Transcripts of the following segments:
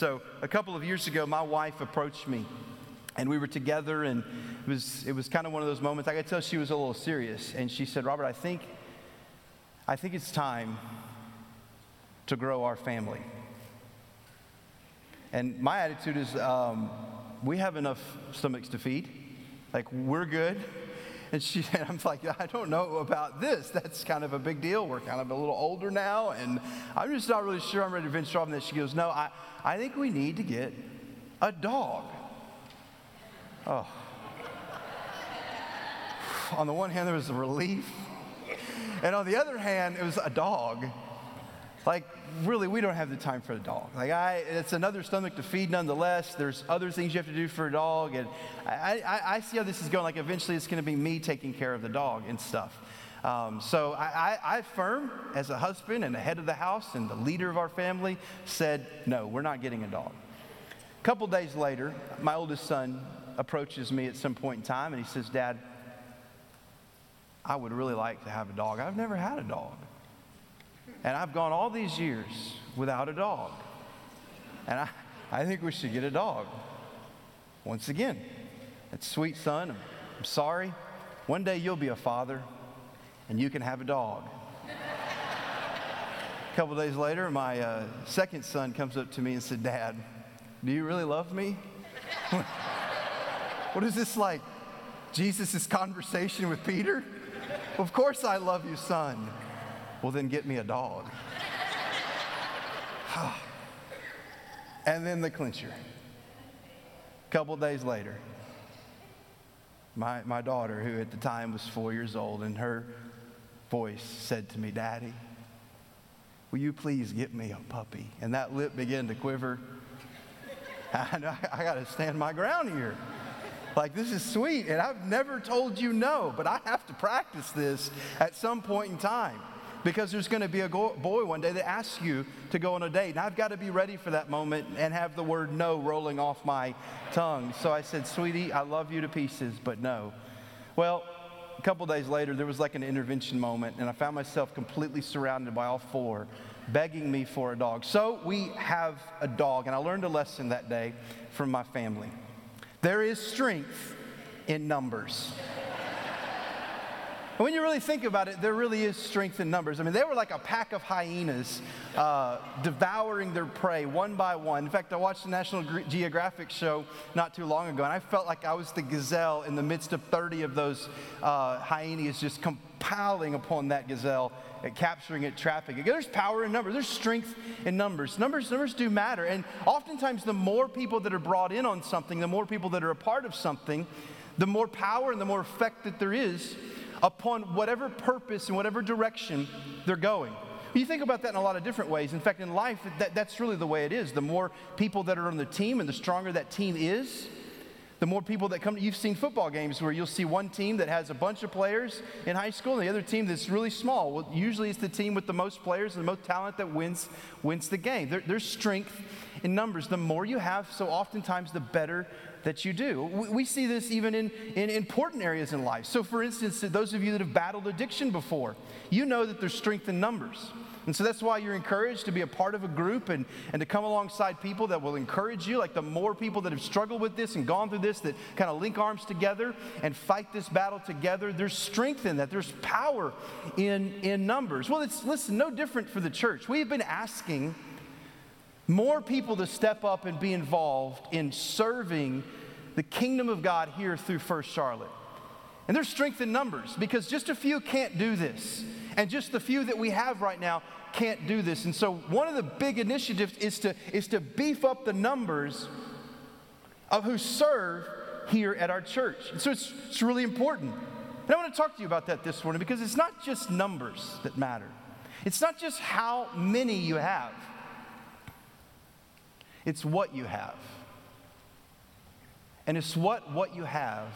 So a couple of years ago, my wife approached me and we were together and it was, it was kind of one of those moments i could tell she was a little serious and she said robert i think i think it's time to grow our family. And my attitude is um, we have enough stomachs to feed. Like we're good and she said i'm like i don't know about this that's kind of a big deal we're kind of a little older now and i'm just not really sure i'm ready to venture off on this she goes no i, I think we need to get a dog Oh. On the one hand, there was a relief. And on the other hand, it was a dog. Like, really, we don't have the time for a dog. Like, I, it's another stomach to feed nonetheless. There's other things you have to do for a dog. And I, I, I see how this is going. Like, eventually, it's going to be me taking care of the dog and stuff. Um, so I, I, I firm, as a husband and the head of the house and the leader of our family, said, no, we're not getting a dog. A couple days later, my oldest son approaches me at some point in time and he says, Dad, I would really like to have a dog. I've never had a dog. And I've gone all these years without a dog. And I, I think we should get a dog. Once again, that sweet son, I'm, I'm sorry. One day you'll be a father and you can have a dog. a couple days later, my uh, second son comes up to me and said, Dad, do you really love me? What is this like? Jesus' conversation with Peter? Of course I love you, son. Well, then get me a dog. and then the clincher. A couple days later, my, my daughter, who at the time was four years old, and her voice said to me, Daddy, will you please get me a puppy? And that lip began to quiver. I, I got to stand my ground here. Like, this is sweet, and I've never told you no, but I have to practice this at some point in time because there's going to be a go- boy one day that asks you to go on a date. And I've got to be ready for that moment and have the word no rolling off my tongue. So I said, Sweetie, I love you to pieces, but no. Well, a couple days later, there was like an intervention moment, and I found myself completely surrounded by all four begging me for a dog. So we have a dog, and I learned a lesson that day from my family. There is strength in numbers. And when you really think about it, there really is strength in numbers. I mean, they were like a pack of hyenas uh, devouring their prey one by one. In fact, I watched the National Geographic show not too long ago, and I felt like I was the gazelle in the midst of 30 of those uh, hyenas just compiling upon that gazelle and capturing it, trapping it. There's power in numbers. There's strength in numbers. Numbers, numbers do matter. And oftentimes, the more people that are brought in on something, the more people that are a part of something, the more power and the more effect that there is upon whatever purpose and whatever direction they're going. You think about that in a lot of different ways. In fact, in life, that, that's really the way it is. The more people that are on the team and the stronger that team is, the more people that come. You've seen football games where you'll see one team that has a bunch of players in high school and the other team that's really small. Well, usually it's the team with the most players and the most talent that wins, wins the game. There, there's strength in numbers. The more you have, so oftentimes the better that you do. We, we see this even in, in important areas in life. So, for instance, those of you that have battled addiction before, you know that there's strength in numbers. And so that's why you're encouraged to be a part of a group and, and to come alongside people that will encourage you. Like the more people that have struggled with this and gone through this that kind of link arms together and fight this battle together, there's strength in that. There's power in, in numbers. Well, it's, listen, no different for the church. We've been asking more people to step up and be involved in serving the kingdom of God here through First Charlotte. And there's strength in numbers because just a few can't do this. And just the few that we have right now can't do this. And so one of the big initiatives is to, is to beef up the numbers of who serve here at our church. And so it's, it's really important. And I want to talk to you about that this morning because it's not just numbers that matter. It's not just how many you have. It's what you have. And it's what what you have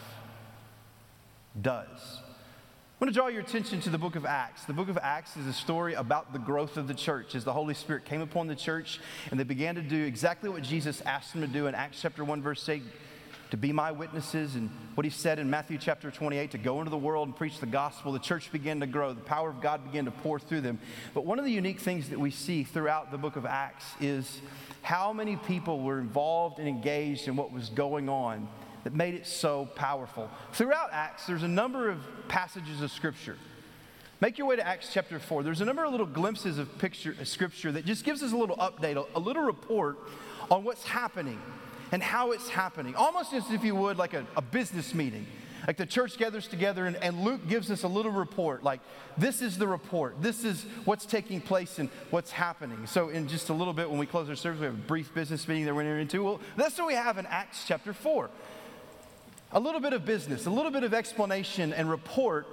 does. I want to draw your attention to the book of Acts. The book of Acts is a story about the growth of the church as the Holy Spirit came upon the church and they began to do exactly what Jesus asked them to do in Acts chapter 1, verse 8. To be my witnesses and what he said in Matthew chapter 28 to go into the world and preach the gospel. The church began to grow, the power of God began to pour through them. But one of the unique things that we see throughout the book of Acts is how many people were involved and engaged in what was going on that made it so powerful. Throughout Acts, there's a number of passages of scripture. Make your way to Acts chapter 4. There's a number of little glimpses of picture of scripture that just gives us a little update, a, a little report on what's happening and how it's happening. Almost as if you would like a, a business meeting. Like the church gathers together and, and, Luke gives us a little report, like, this is the report. This is what's taking place and what's happening. So, in just a little bit, when we close our service, we have a brief business meeting that we're entering into. Well, that's what we have in Acts chapter 4. A little bit of business, a little bit of explanation and report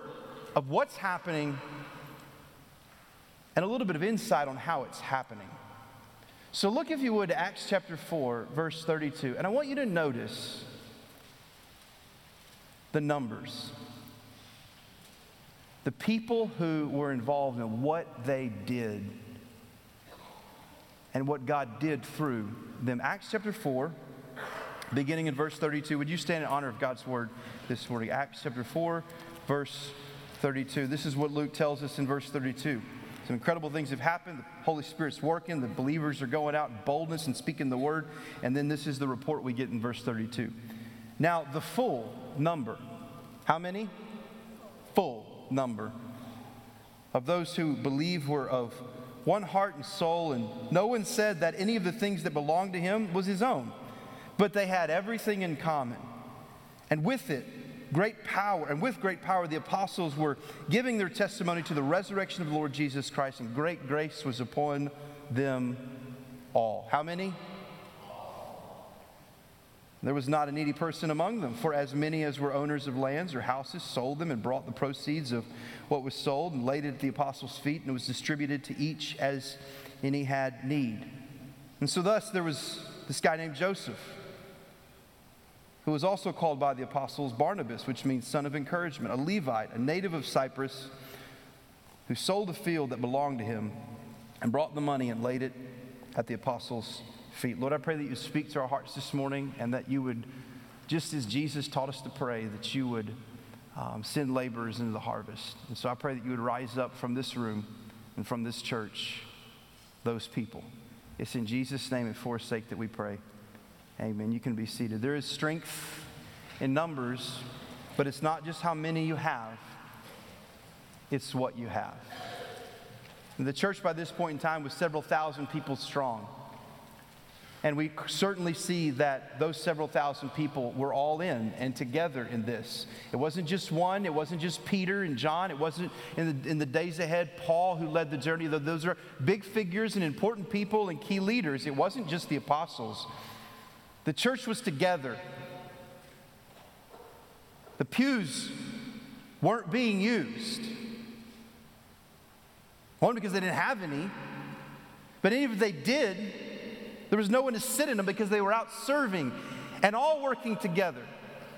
of what's happening, and a little bit of insight on how it's happening. So, look, if you would, to Acts chapter 4, verse 32. And I want you to notice the numbers. The people who were involved in what they did and what God did through them. Acts chapter 4, beginning in verse 32. Would you stand in honor of God's word this morning? Acts chapter 4, verse 32. This is what Luke tells us in verse 32. Some incredible things have happened. The Holy Spirit's working. The believers are going out in boldness and speaking the word. And then this is the report we get in verse 32. Now, the full number, how many? Full number of those who believe were of one heart and soul, and no one said that any of the things that belonged to him was his own, but they had everything in common. And with it, great power, and with great power, the apostles were giving their testimony to the resurrection of the Lord Jesus Christ, and great grace was upon them all. How many? There was not a needy person among them, for as many as were owners of lands or houses sold them and brought the proceeds of what was sold and laid it at the apostles' feet, and it was distributed to each as any had need. And so, thus, there was this guy named Joseph who was also called by the apostles Barnabas, which means son of encouragement, a Levite, a native of Cyprus, who sold a field that belonged to him and brought the money and laid it at the apostles' feet. Lord, I pray that you speak to our hearts this morning and that you would, just as Jesus taught us to pray, that you would um, send laborers into the harvest. And so I pray that you would rise up from this room and from this church those people. It's in Jesus' name and for his sake that we pray. Amen. You can be seated. There is strength in numbers, but it's not just how many you have, it's what you have. And the church by this point in time was several thousand people strong. And we certainly see that those several thousand people were all in and together in this. It wasn't just one, it wasn't just Peter and John, it wasn't in the, in the days ahead Paul who led the journey. Those are big figures and important people and key leaders. It wasn't just the apostles. The church was together. The pews weren't being used. One, because they didn't have any, but even if they did, there was no one to sit in them because they were out serving and all working together.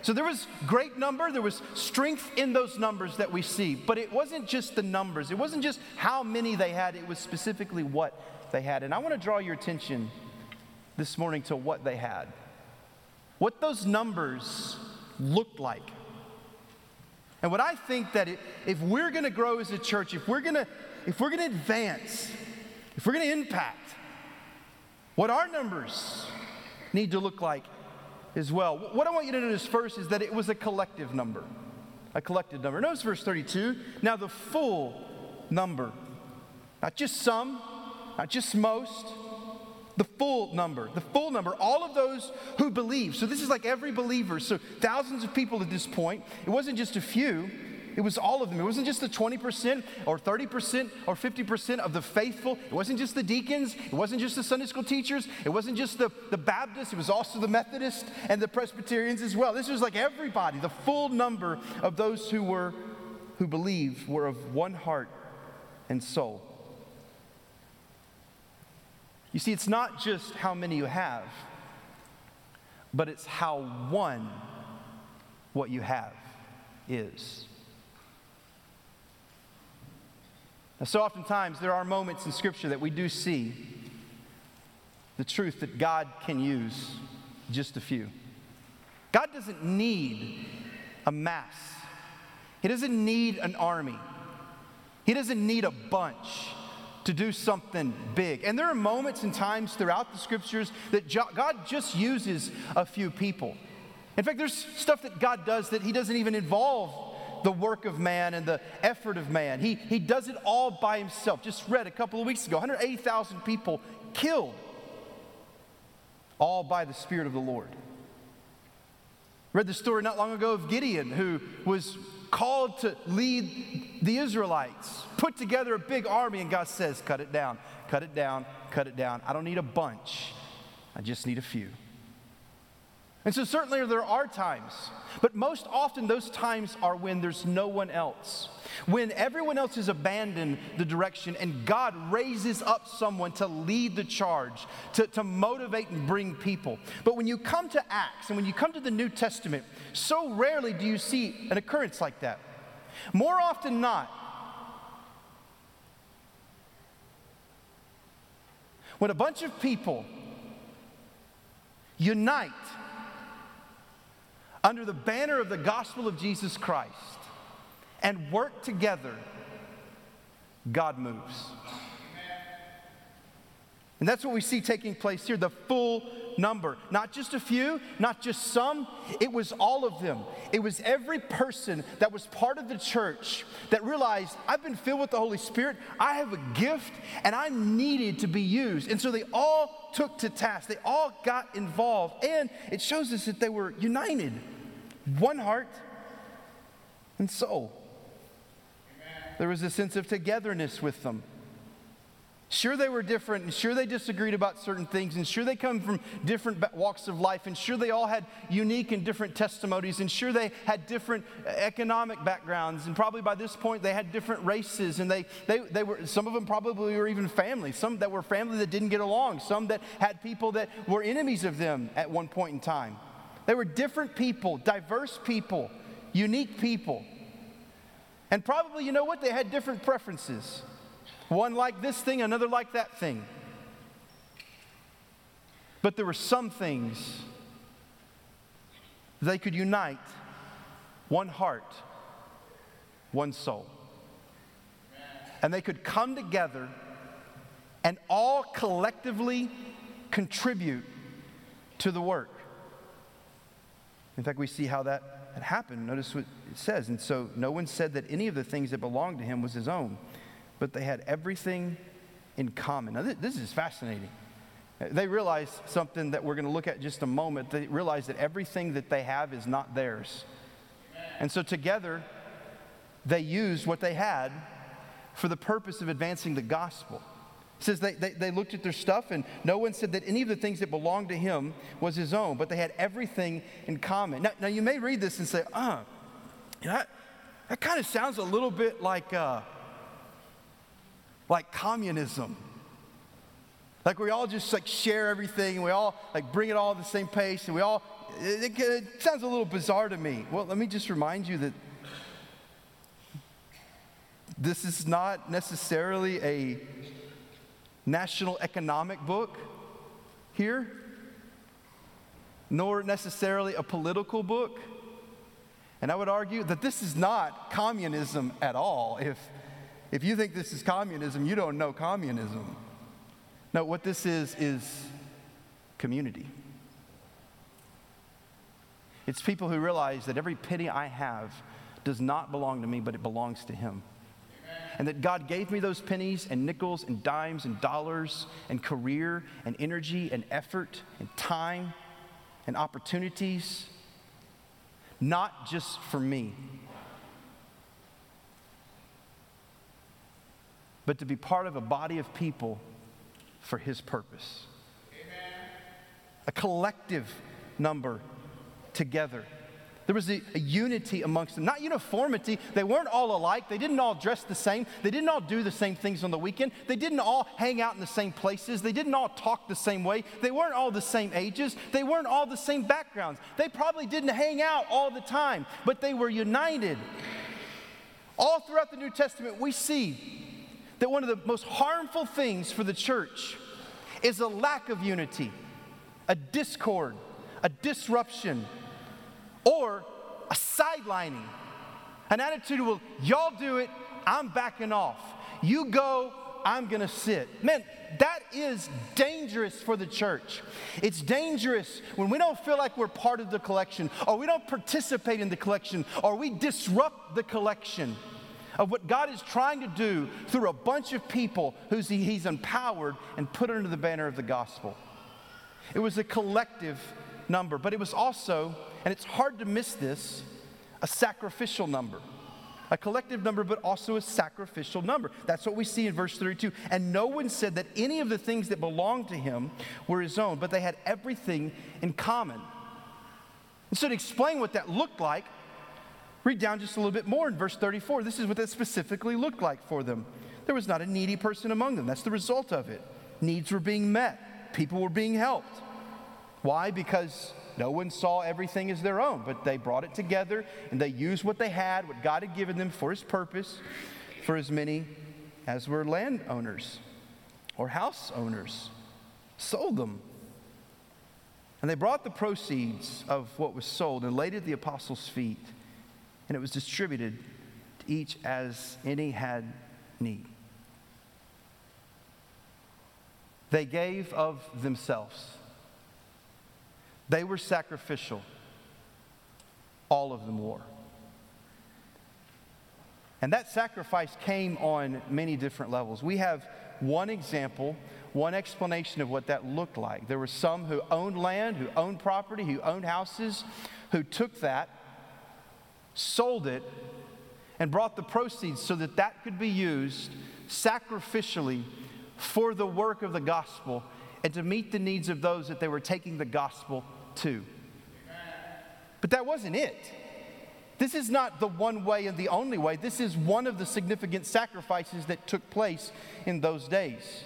So there was great number, there was strength in those numbers that we see, but it wasn't just the numbers, it wasn't just how many they had, it was specifically what they had. And I want to draw your attention this morning to what they had. What those numbers looked like. And what I think that if we're going to grow as a church, if we're going to if we're going to advance, if we're going to impact, what our numbers need to look like as well. What I want you to notice first is that it was a collective number. A collective number. Notice verse 32. Now the full number. Not just some, not just most, the full number, the full number, all of those who believe. So this is like every believer. So thousands of people at this point. It wasn't just a few, it was all of them. It wasn't just the 20% or 30% or 50% of the faithful. It wasn't just the deacons. It wasn't just the Sunday school teachers. It wasn't just the, the Baptists. It was also the Methodists and the Presbyterians as well. This was like everybody. The full number of those who were, who believe were of one heart and soul. You see, it's not just how many you have, but it's how one what you have is. Now, so oftentimes there are moments in Scripture that we do see the truth that God can use just a few. God doesn't need a mass, He doesn't need an army, He doesn't need a bunch to do something big. And there are moments and times throughout the scriptures that God just uses a few people. In fact, there's stuff that God does that He doesn't even involve the work of man and the effort of man. He, he does it all by himself. Just read a couple of weeks ago 180,000 people killed, all by the Spirit of the Lord. Read the story not long ago of Gideon, who was called to lead the Israelites, put together a big army, and God says, Cut it down, cut it down, cut it down. I don't need a bunch, I just need a few. And so, certainly, there are times, but most often those times are when there's no one else. When everyone else has abandoned the direction and God raises up someone to lead the charge, to, to motivate and bring people. But when you come to Acts and when you come to the New Testament, so rarely do you see an occurrence like that. More often not, when a bunch of people unite under the banner of the gospel of Jesus Christ and work together, God moves. And that's what we see taking place here the full number. Not just a few, not just some, it was all of them. It was every person that was part of the church that realized I've been filled with the Holy Spirit, I have a gift, and I'm needed to be used. And so they all took to task, they all got involved, and it shows us that they were united one heart and soul. Amen. There was a sense of togetherness with them. Sure, they were different, and sure, they disagreed about certain things, and sure, they come from different walks of life, and sure, they all had unique and different testimonies, and sure, they had different uh, economic backgrounds, and probably by this point, they had different races, and they, they, they were, some of them probably were even family, some that were family that didn't get along, some that had people that were enemies of them at one point in time. They were different people, diverse people, unique people. And probably, you know what? They had different preferences. One like this thing, another like that thing. But there were some things they could unite one heart, one soul. And they could come together and all collectively contribute to the work. In fact, we see how that happened. Notice what it says. And so no one said that any of the things that belonged to him was his own, but they had everything in common. Now, this is fascinating. They realize something that we're going to look at just a moment. They realize that everything that they have is not theirs. And so together, they used what they had for the purpose of advancing the gospel. It says they, they, they, looked at their stuff, and no one said that any of the things that belonged to him was his own, but they had everything in common. Now, now you may read this and say, uh, know, that, that kind of sounds a little bit like, uh, like communism. Like we all just like share everything, and we all like bring it all at the same pace, and we all, it, it sounds a little bizarre to me. Well, let me just remind you that this is not necessarily a national economic book here, nor necessarily a political book. And I would argue that this is not communism at all. If, if you think this is communism, you don't know communism. No, what this is, is community. It's people who realize that every penny I have does not belong to me, but it belongs to Him and that God gave me those pennies and nickels and dimes and dollars and career and energy and effort and time and opportunities, not just for me, but to be part of a body of people for His purpose. Amen. A collective number together. There was a, a, unity amongst them, not uniformity. They weren't all alike. They didn't all dress the same. They didn't all do the same things on the weekend. They didn't all hang out in the same places. They didn't all talk the same way. They weren't all the same ages. They weren't all the same backgrounds. They probably didn't hang out all the time, but they were united. All throughout the New Testament, we see that one of the most harmful things for the church is a lack of unity, a discord, a disruption or a sidelining, an attitude of, well, y'all do it, I'm backing off. You go, I'm going to sit. Man, that is dangerous for the church. It's dangerous when we don't feel like we're part of the collection, or we don't participate in the collection, or we disrupt the collection of what God is trying to do through a bunch of people who He's empowered and put under the banner of the gospel. It was a collective number, but it was also, and it's hard to miss this, a sacrificial number. A collective number, but also a sacrificial number. That's what we see in verse 32. And no one said that any of the things that belonged to him were his own, but they had everything in common. And so, to explain what that looked like, read down just a little bit more in verse 34. This is what that specifically looked like for them. There was not a needy person among them. That's the result of it. Needs were being met, people were being helped. Why? Because no one saw everything as their own, but they brought it together and they used what they had, what God had given them for His purpose, for as many as were landowners or house owners, sold them. And they brought the proceeds of what was sold and laid it at the apostles' feet, and it was distributed to each as any had need. They gave of themselves. They were sacrificial. All of them were. And that sacrifice came on many different levels. We have one example, one explanation of what that looked like. There were some who owned land, who owned property, who owned houses, who took that, sold it, and brought the proceeds so that that could be used sacrificially for the work of the gospel and to meet the needs of those that they were taking the gospel to. But that wasn't it. This is not the one way and the only way. This is one of the significant sacrifices that took place in those days.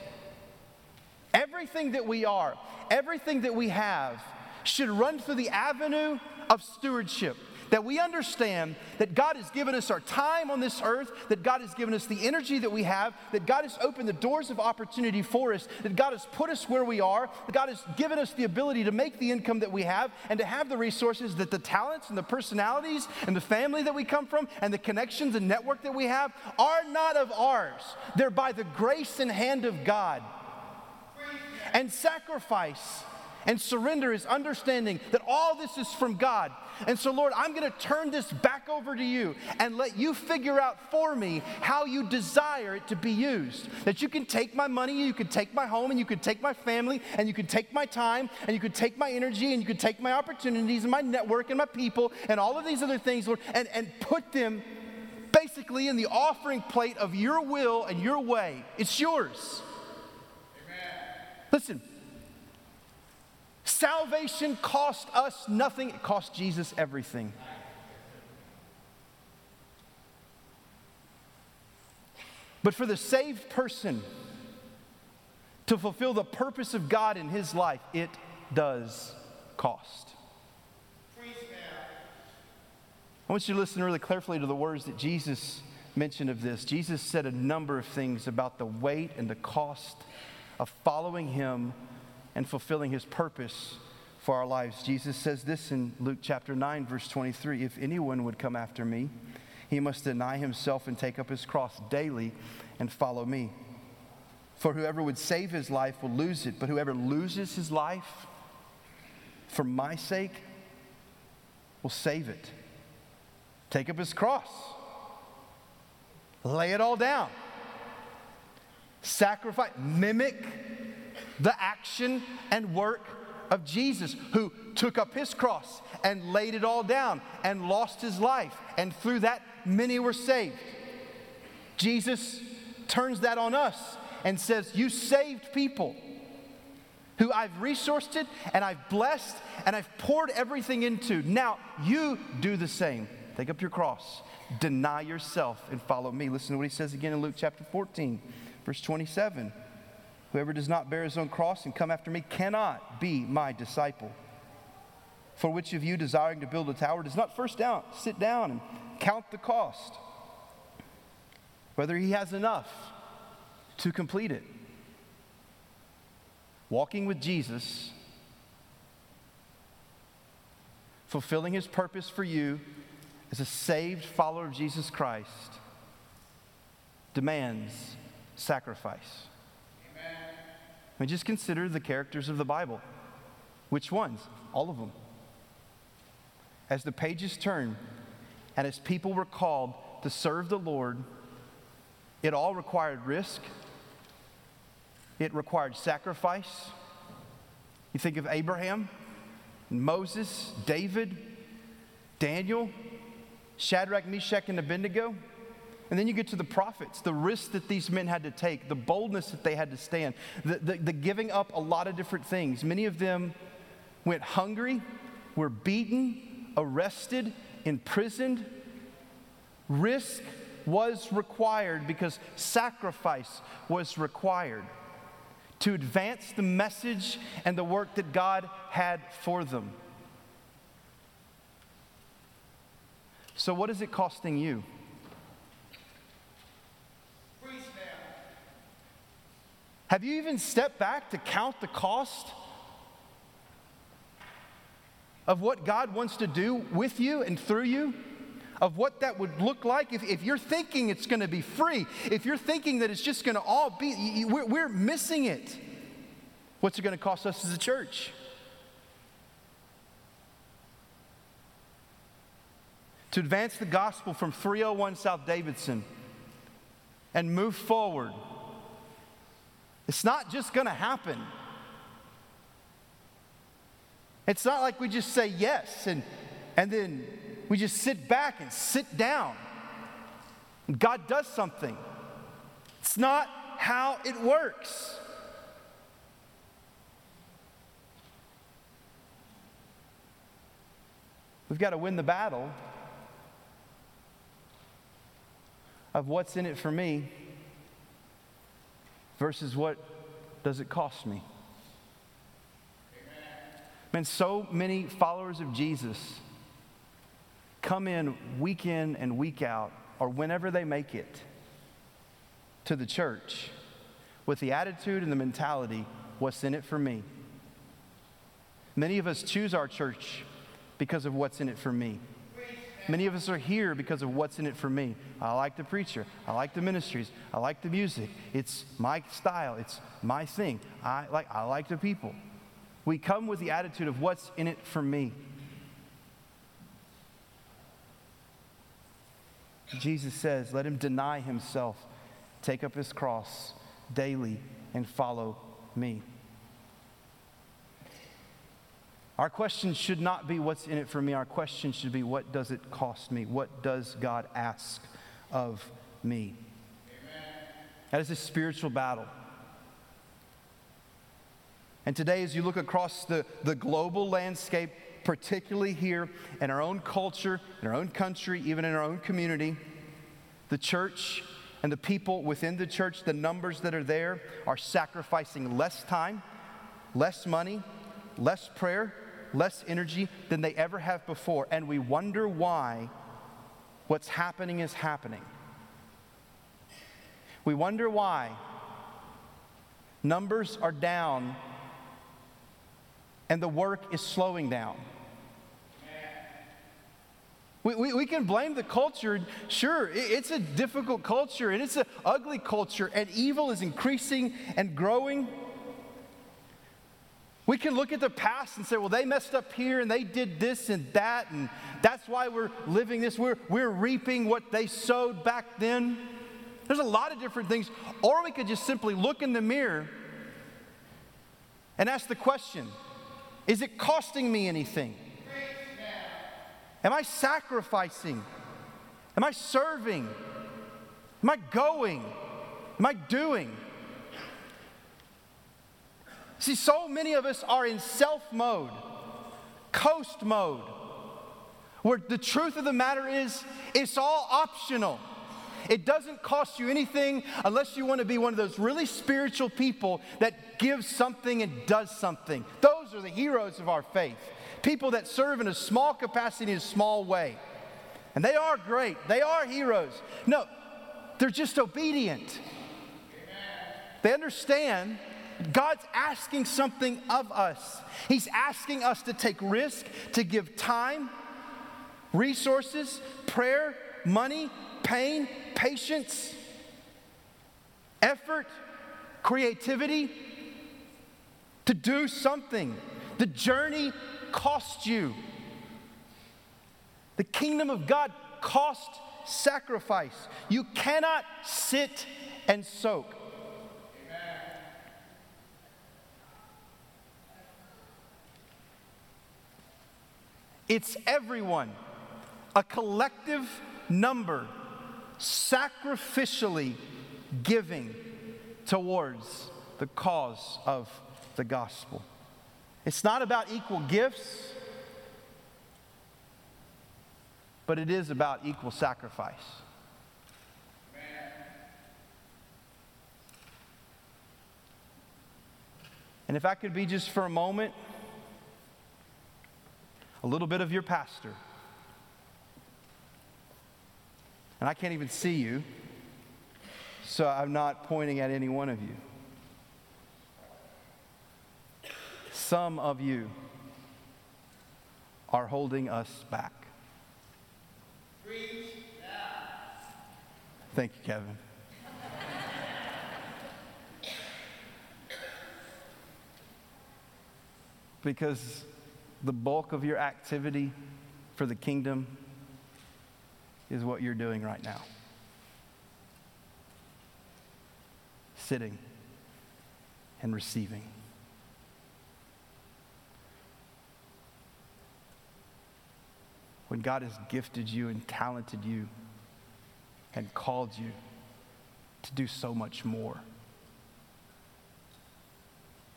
Everything that we are, everything that we have, should run through the avenue of stewardship that we understand that God has given us our time on this earth, that God has given us the energy that we have, that God has opened the doors of opportunity for us, that God has put us where we are, that God has given us the ability to make the income that we have and to have the resources that the talents and the personalities and the family that we come from and the connections and network that we have are not of ours. They're by the grace and hand of God. And sacrifice and surrender is understanding that all this is from God. And so, Lord, I'm going to turn this back over to you and let you figure out for me how you desire it to be used. That you can take my money, you can take my home, and you can take my family, and you can take my time, and you can take my energy, and you can take my opportunities, and my network, and my people, and all of these other things, Lord, and, and put them basically in the offering plate of your will and your way. It's yours. Amen. Listen, Salvation cost us nothing, it cost Jesus everything. But for the saved person to fulfill the purpose of God in his life, it does cost. I want you to listen really carefully to the words that Jesus mentioned of this. Jesus said a number of things about the weight and the cost of following him and fulfilling his purpose for our lives. Jesus says this in Luke chapter 9, verse 23 If anyone would come after me, he must deny himself and take up his cross daily and follow me. For whoever would save his life will lose it, but whoever loses his life for my sake will save it. Take up his cross, lay it all down, sacrifice, mimic the action and work of Jesus, who took up his cross and laid it all down and lost his life. And through that, many were saved. Jesus turns that on us and says, You saved people who I've resourced it and I've blessed and I've poured everything into. Now you do the same. Take up your cross, deny yourself, and follow me. Listen to what he says again in Luke chapter 14, verse 27. Whoever does not bear his own cross and come after me cannot be my disciple. For which of you desiring to build a tower does not first down, sit down and count the cost, whether he has enough to complete it? Walking with Jesus fulfilling his purpose for you as a saved follower of Jesus Christ demands sacrifice. I mean, just consider the characters of the Bible. Which ones? All of them. As the pages turn and as people were called to serve the Lord, it all required risk, it required sacrifice. You think of Abraham, Moses, David, Daniel, Shadrach, Meshach, and Abednego. And then you get to the prophets, the risks that these men had to take, the boldness that they had to stand, the, the, the, giving up a lot of different things. Many of them went hungry, were beaten, arrested, imprisoned. Risk was required because sacrifice was required to advance the message and the work that God had for them. So, what is it costing you? Have you even stepped back to count the cost of what God wants to do with you and through you? Of what that would look like if, if you're thinking it's going to be free, if you're thinking that it's just going to all be, we're, we're missing it. What's it going to cost us as a church? To advance the gospel from 301 South Davidson and move forward it's not just going to happen. It's not like we just say yes and, and then we just sit back and sit down. And God does something. It's not how it works. We've got to win the battle of what's in it for me versus what does it cost me? Man, so many followers of Jesus come in week in and week out, or whenever they make it to the church with the attitude and the mentality what's in it for me? Many of us choose our church because of what's in it for me. Many of us are here because of what's in it for me. I like the preacher. I like the ministries. I like the music. It's my style. It's my thing. I like, I like the people. We come with the attitude of what's in it for me. Jesus says, let him deny himself, take up his cross daily, and follow me. Our question should not be what's in it for me. Our question should be what does it cost me? What does God ask of me? Amen. That is a spiritual battle. And today, as you look across the, the global landscape, particularly here in our own culture, in our own country, even in our own community, the church and the people within the church, the numbers that are there, are sacrificing less time, less money, less prayer, less energy than they ever have before, and we wonder why what's happening is happening. We wonder why numbers are down and the work is slowing down. We, we, we, can blame the culture. Sure, it's a difficult culture and it's an ugly culture, and evil is increasing and growing. We can look at the past and say, well, they messed up here and they did this and that, and that's why we're living this. We're, we're reaping what they sowed back then. There's a lot of different things. Or we could just simply look in the mirror and ask the question Is it costing me anything? Am I sacrificing? Am I serving? Am I going? Am I doing? See, so many of us are in self mode, coast mode, where the truth of the matter is it's all optional. It doesn't cost you anything unless you want to be one of those really spiritual people that gives something and does something. Those are the heroes of our faith. People that serve in a small capacity, in a small way. And they are great, they are heroes. No, they're just obedient. They understand God's asking something of us. He's asking us to take risk, to give time, resources, prayer, money, pain, patience, effort, creativity, to do something. The journey cost you. The kingdom of God cost sacrifice. You cannot sit and soak. It's everyone, a collective number, sacrificially giving towards the cause of the gospel. It's not about equal gifts, but it is about equal sacrifice. And if I could be just for a moment a little bit of your pastor, and I can't even see you, so I'm not pointing at any one of you. Some of you are holding us back. Thank you, Kevin. because the bulk of your activity for the kingdom is what you're doing right now sitting and receiving. When God has gifted you and talented you and called you to do so much more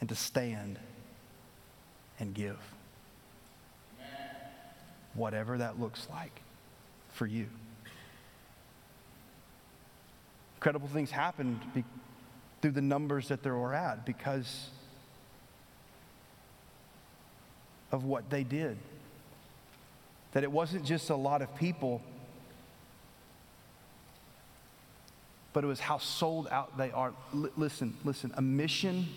and to stand and give. Whatever that looks like for you. Incredible things happened be- through the numbers that they were at because of what they did. That it wasn't just a lot of people, but it was how sold out they are. L- listen, listen, a mission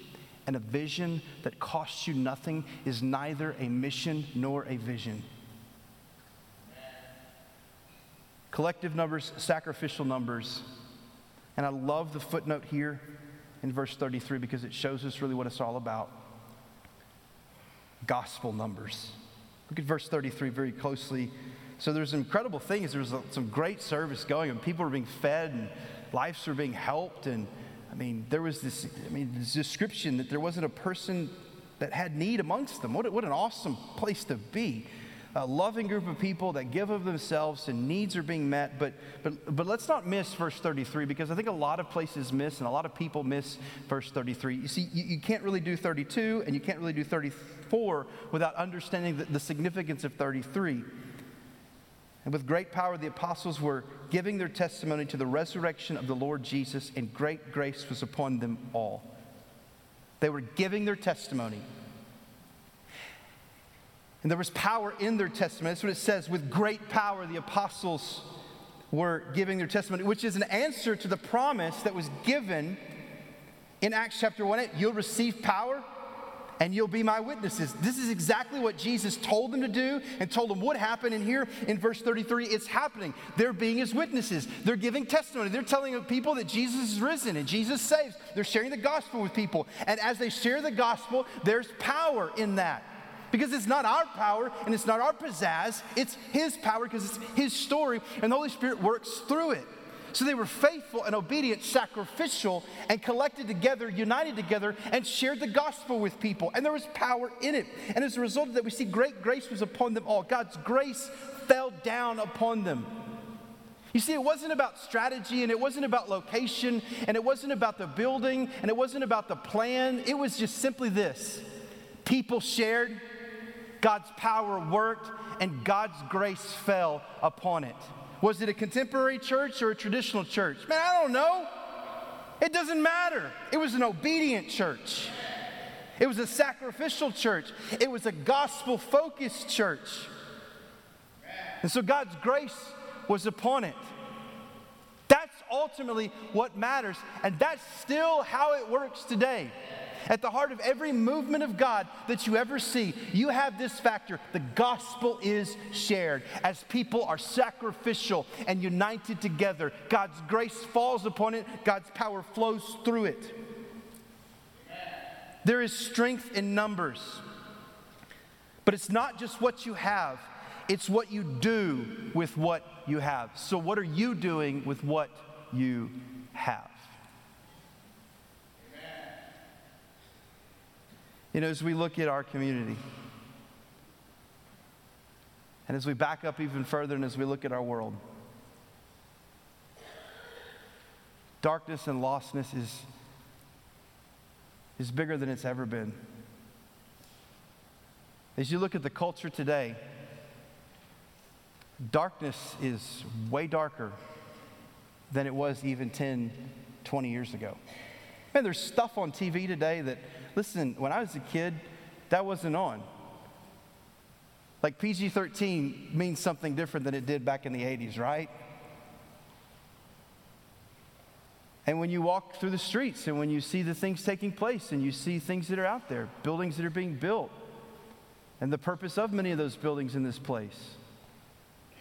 and a vision that costs you nothing is neither a mission nor a vision. Collective numbers, sacrificial numbers. And I love the footnote here in verse 33 because it shows us really what it's all about. Gospel numbers. Look at verse 33 very closely. So there's incredible things. There's some great service going, and people are being fed, and lives are being helped. And I mean, there was this, I mean, this description that there wasn't a person that had need amongst them. What, what an awesome place to be. A loving group of people that give of themselves and needs are being met. But, but, but let's not miss verse 33 because I think a lot of places miss and a lot of people miss verse 33. You see, you, you can't really do 32 and you can't really do 34 without understanding the, the significance of 33. And with great power, the apostles were giving their testimony to the resurrection of the Lord Jesus, and great grace was upon them all. They were giving their testimony. And there was power in their testimony. That's what it says. With great power, the apostles were giving their testimony, which is an answer to the promise that was given in Acts chapter 1 8. You'll receive power and you'll be my witnesses. This is exactly what Jesus told them to do and told them would happen. And here in verse 33, it's happening. They're being his witnesses. They're giving testimony. They're telling people that Jesus is risen and Jesus saves. They're sharing the gospel with people. And as they share the gospel, there's power in that. Because it's not our power and it's not our pizzazz, it's his power because it's his story, and the Holy Spirit works through it. So they were faithful and obedient, sacrificial, and collected together, united together, and shared the gospel with people. And there was power in it. And as a result of that, we see great grace was upon them all. God's grace fell down upon them. You see, it wasn't about strategy and it wasn't about location and it wasn't about the building and it wasn't about the plan. It was just simply this people shared, God's power worked, and God's grace fell upon it. Was it a contemporary church or a traditional church? Man, I don't know. It doesn't matter. It was an obedient church. It was a sacrificial church. It was a gospel focused church. And so God's grace was upon it. That's ultimately what matters. And that's still how it works today. At the heart of every movement of God that you ever see, you have this factor the gospel is shared. As people are sacrificial and united together, God's grace falls upon it, God's power flows through it. There is strength in numbers. But it's not just what you have, it's what you do with what you have. So, what are you doing with what you have? You know, as we look at our community, and as we back up even further, and as we look at our world, darkness and lostness is, is bigger than it's ever been. As you look at the culture today, darkness is way darker than it was even 10, 20 years ago. Man, there's stuff on TV today that, listen, when I was a kid, that wasn't on. Like PG 13 means something different than it did back in the 80s, right? And when you walk through the streets and when you see the things taking place and you see things that are out there, buildings that are being built, and the purpose of many of those buildings in this place.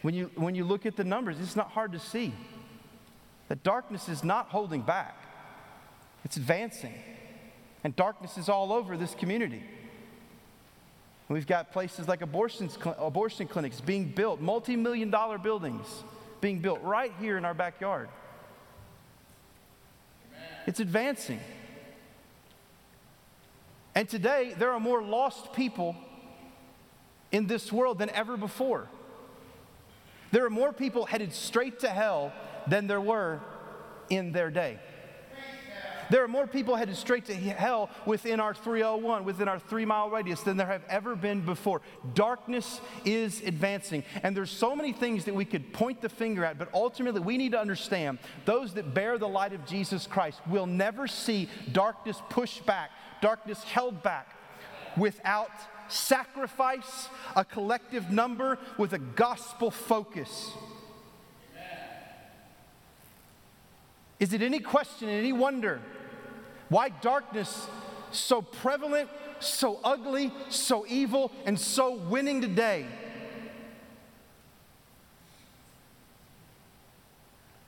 When you, when you look at the numbers, it's not hard to see that darkness is not holding back, it's advancing. And darkness is all over this community. we've got places like abortion, abortion clinics being built, multi million dollar buildings being built right here in our backyard. It's advancing. And today, there are more lost people in this world than ever before. There are more people headed straight to hell than there were in their day. There are more people headed straight to hell within our 301, within our three mile radius, than there have ever been before. Darkness is advancing. And there's so many things that we could point the finger at, but ultimately we need to understand those that bear the light of Jesus Christ will never see darkness pushed back, darkness held back without sacrifice, a collective number with a gospel focus. Is it any question, any wonder why darkness so prevalent, so ugly, so evil, and so winning today?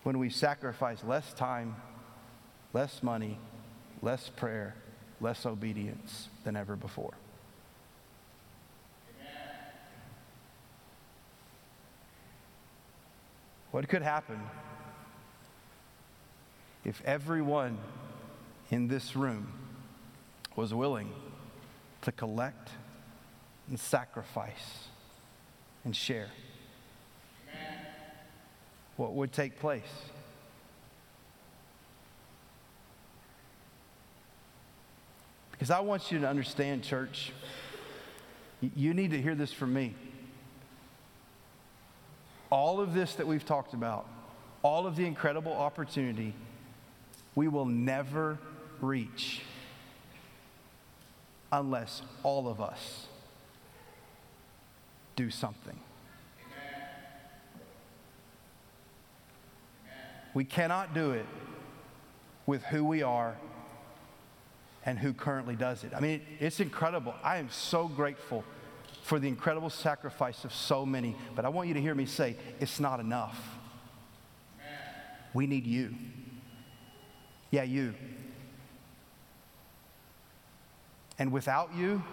When we sacrifice less time, less money, less prayer, less obedience than ever before. What could happen if everyone in this room was willing to collect and sacrifice and share? What would take place? Because I want you to understand, church, you need to hear this from me all of this that we've talked about, all of the incredible opportunity, we will never reach unless all of us do something. We cannot do it with who we are and who currently does it. I mean, it's incredible. I am so grateful for the incredible sacrifice of so many. But I want you to hear me say, it's not enough. We need you. Yeah, you. And without you,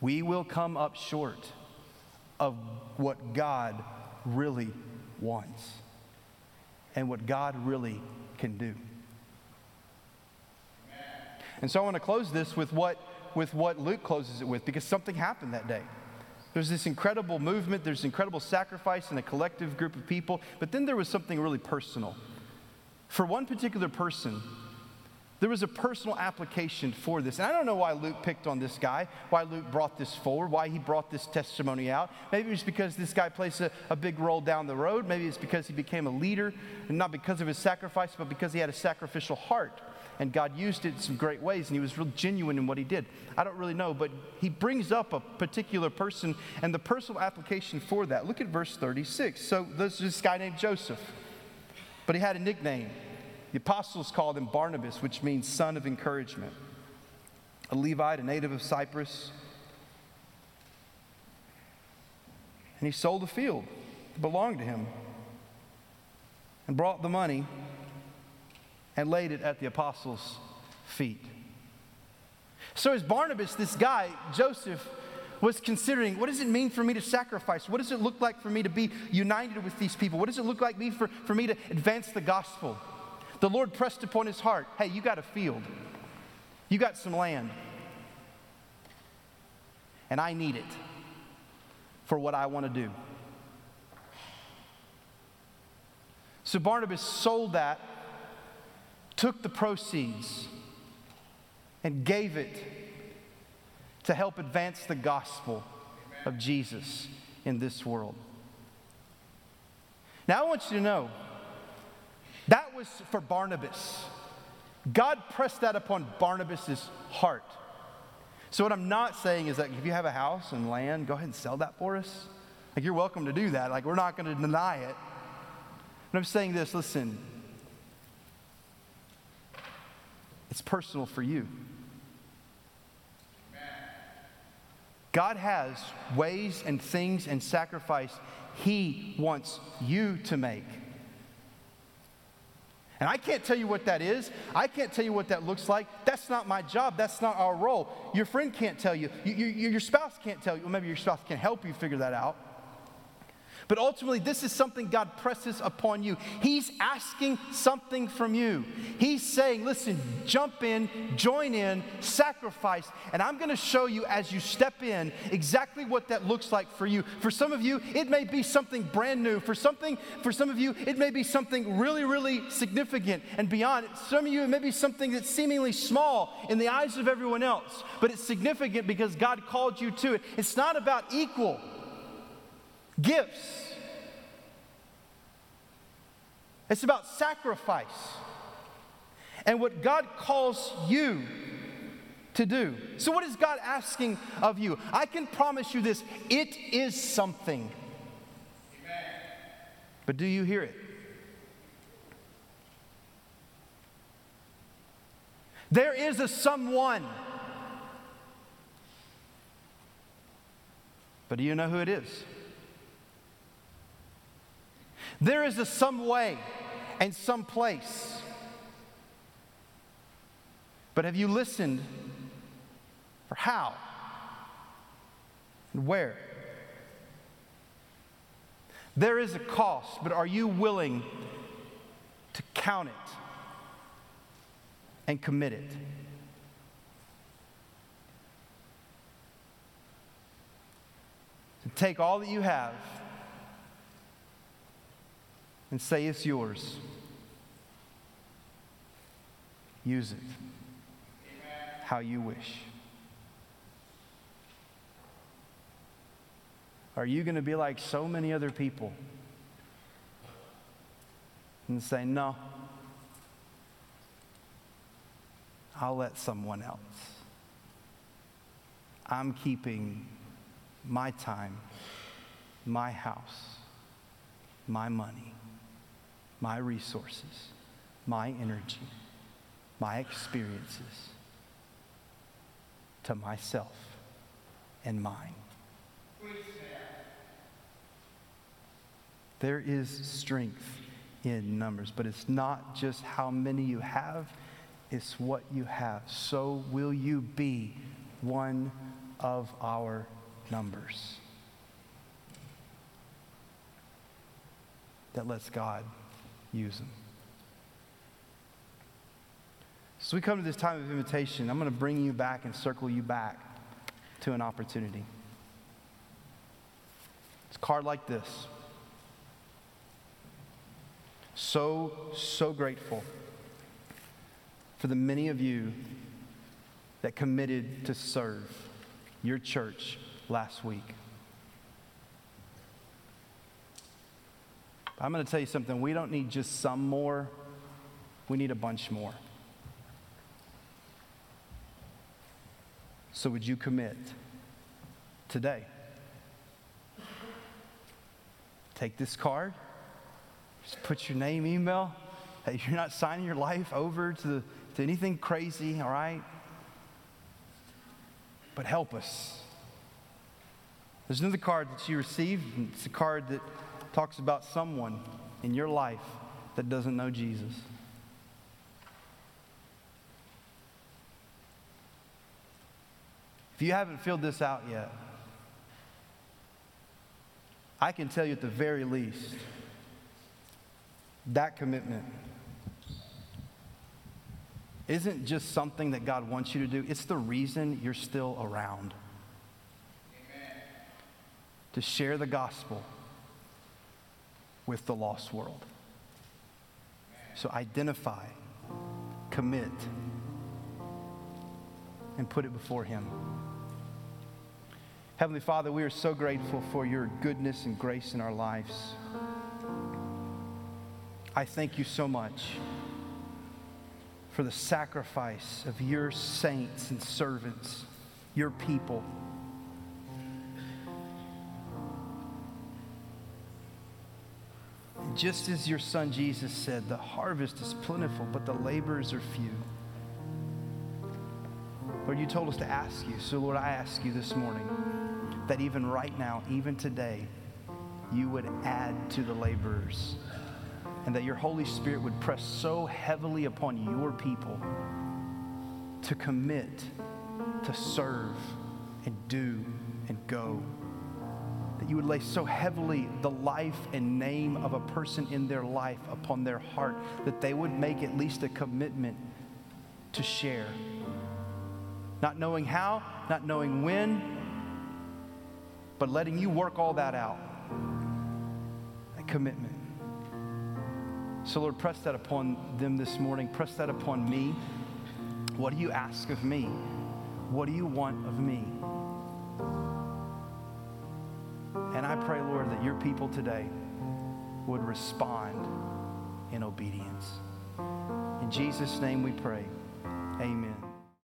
we will come up short of what God really wants and what God really can do. And so I want to close this with what with what Luke closes it with because something happened that day. There's this incredible movement, there's incredible sacrifice in a collective group of people, but then there was something really personal. For one particular person, there was a personal application for this. And I don't know why Luke picked on this guy, why Luke brought this forward, why he brought this testimony out. Maybe it's because this guy plays a, a, big role down the road. Maybe it's because he became a leader, and not because of his sacrifice, but because he had a sacrificial heart and God used it in some great ways, and he was real genuine in what he did. I don't really know, but he brings up a particular person and the personal application for that. Look at verse 36. So there's this guy named Joseph, but he had a nickname. The apostles called him Barnabas, which means son of encouragement. a Levite, a native of Cyprus. And he sold a field that belonged to him and brought the money and laid it at the apostles' feet. So, as Barnabas, this guy, Joseph, was considering what does it mean for me to sacrifice? What does it look like for me to be united with these people? What does it look like me for, for me to advance the gospel? The Lord pressed upon his heart hey, you got a field, you got some land, and I need it for what I want to do. So Barnabas sold that, took the proceeds, and gave it to help advance the gospel of Jesus in this world. Now, I want you to know was for Barnabas. God pressed that upon Barnabas' heart. So, what I'm not saying is that if you have a house and land, go ahead and sell that for us. Like, you're welcome to do that. Like, we're not going to deny it. But I'm saying this listen, it's personal for you. God has ways and things and sacrifice He wants you to make. And I can't tell you what that is. I can't tell you what that looks like. That's not my job. That's not our role. Your friend can't tell you. you, you your spouse can't tell you. Well, maybe your spouse can help you figure that out. But ultimately, this is something God presses upon you. He's asking something from you. He's saying, listen, jump in, join in, sacrifice, and I'm going to show you as you step in exactly what that looks like for you. For some of you, it may be something brand new. For something, for some of you, it may be something really, really significant and beyond. Some of you, it may be something that's seemingly small in the eyes of everyone else, but it's significant because God called you to it. It's not about equal gifts. It's about sacrifice and what God calls you to do. So, what is God asking of you? I can promise you this it is something. Amen. But do you hear it? There is a someone. But do you know who it is? There is a some way and some place. But have you listened for how and where? There is a cost, but are you willing to count it and commit it? To take all that you have and say it's yours. Use it how you wish. Are you going to be like so many other people and say, No, I'll let someone else? I'm keeping my time, my house, my money my resources, my energy, my experiences to myself and mine. There is strength in numbers, but it's not just how many you have, it's what you have. So will you be one of our numbers that lets God use them. So we come to this time of invitation. I'm going to bring you back and circle you back to an opportunity. It's a card like this. So, so grateful for the many of you that committed to serve your church last week. I'm going to tell you something. We don't need just some more, we need a bunch more. So, would you commit today? Take this card, just put your name, email. Hey, you're not signing your life over to, the, to anything crazy, all right? but help us. There's another card that you received. It's a card that talks about someone in your life that doesn't know Jesus. If you haven't filled this out yet, I can tell you at the very least that commitment isn't just something that God wants you to do, it's the reason you're still around. Amen. To share the gospel with the lost world. So identify, commit, and put it before Him. Heavenly Father, we are so grateful for your goodness and grace in our lives. I thank you so much for the sacrifice of your saints and servants, your people. Just as your son Jesus said, the harvest is plentiful, but the laborers are few. Lord, you told us to ask you. So, Lord, I ask you this morning that even right now, even today, you would add to the laborers and that your Holy Spirit would press so heavily upon your people to commit, to serve, and do, and go. That you would lay so heavily the life and name of a person in their life upon their heart that they would make at least a commitment to share. Not knowing how, not knowing when, but letting you work all that out. A commitment. So, Lord, press that upon them this morning. Press that upon me. What do you ask of me? What do you want of me? I pray, Lord, that your people today would respond in obedience. In Jesus' name we pray. Amen.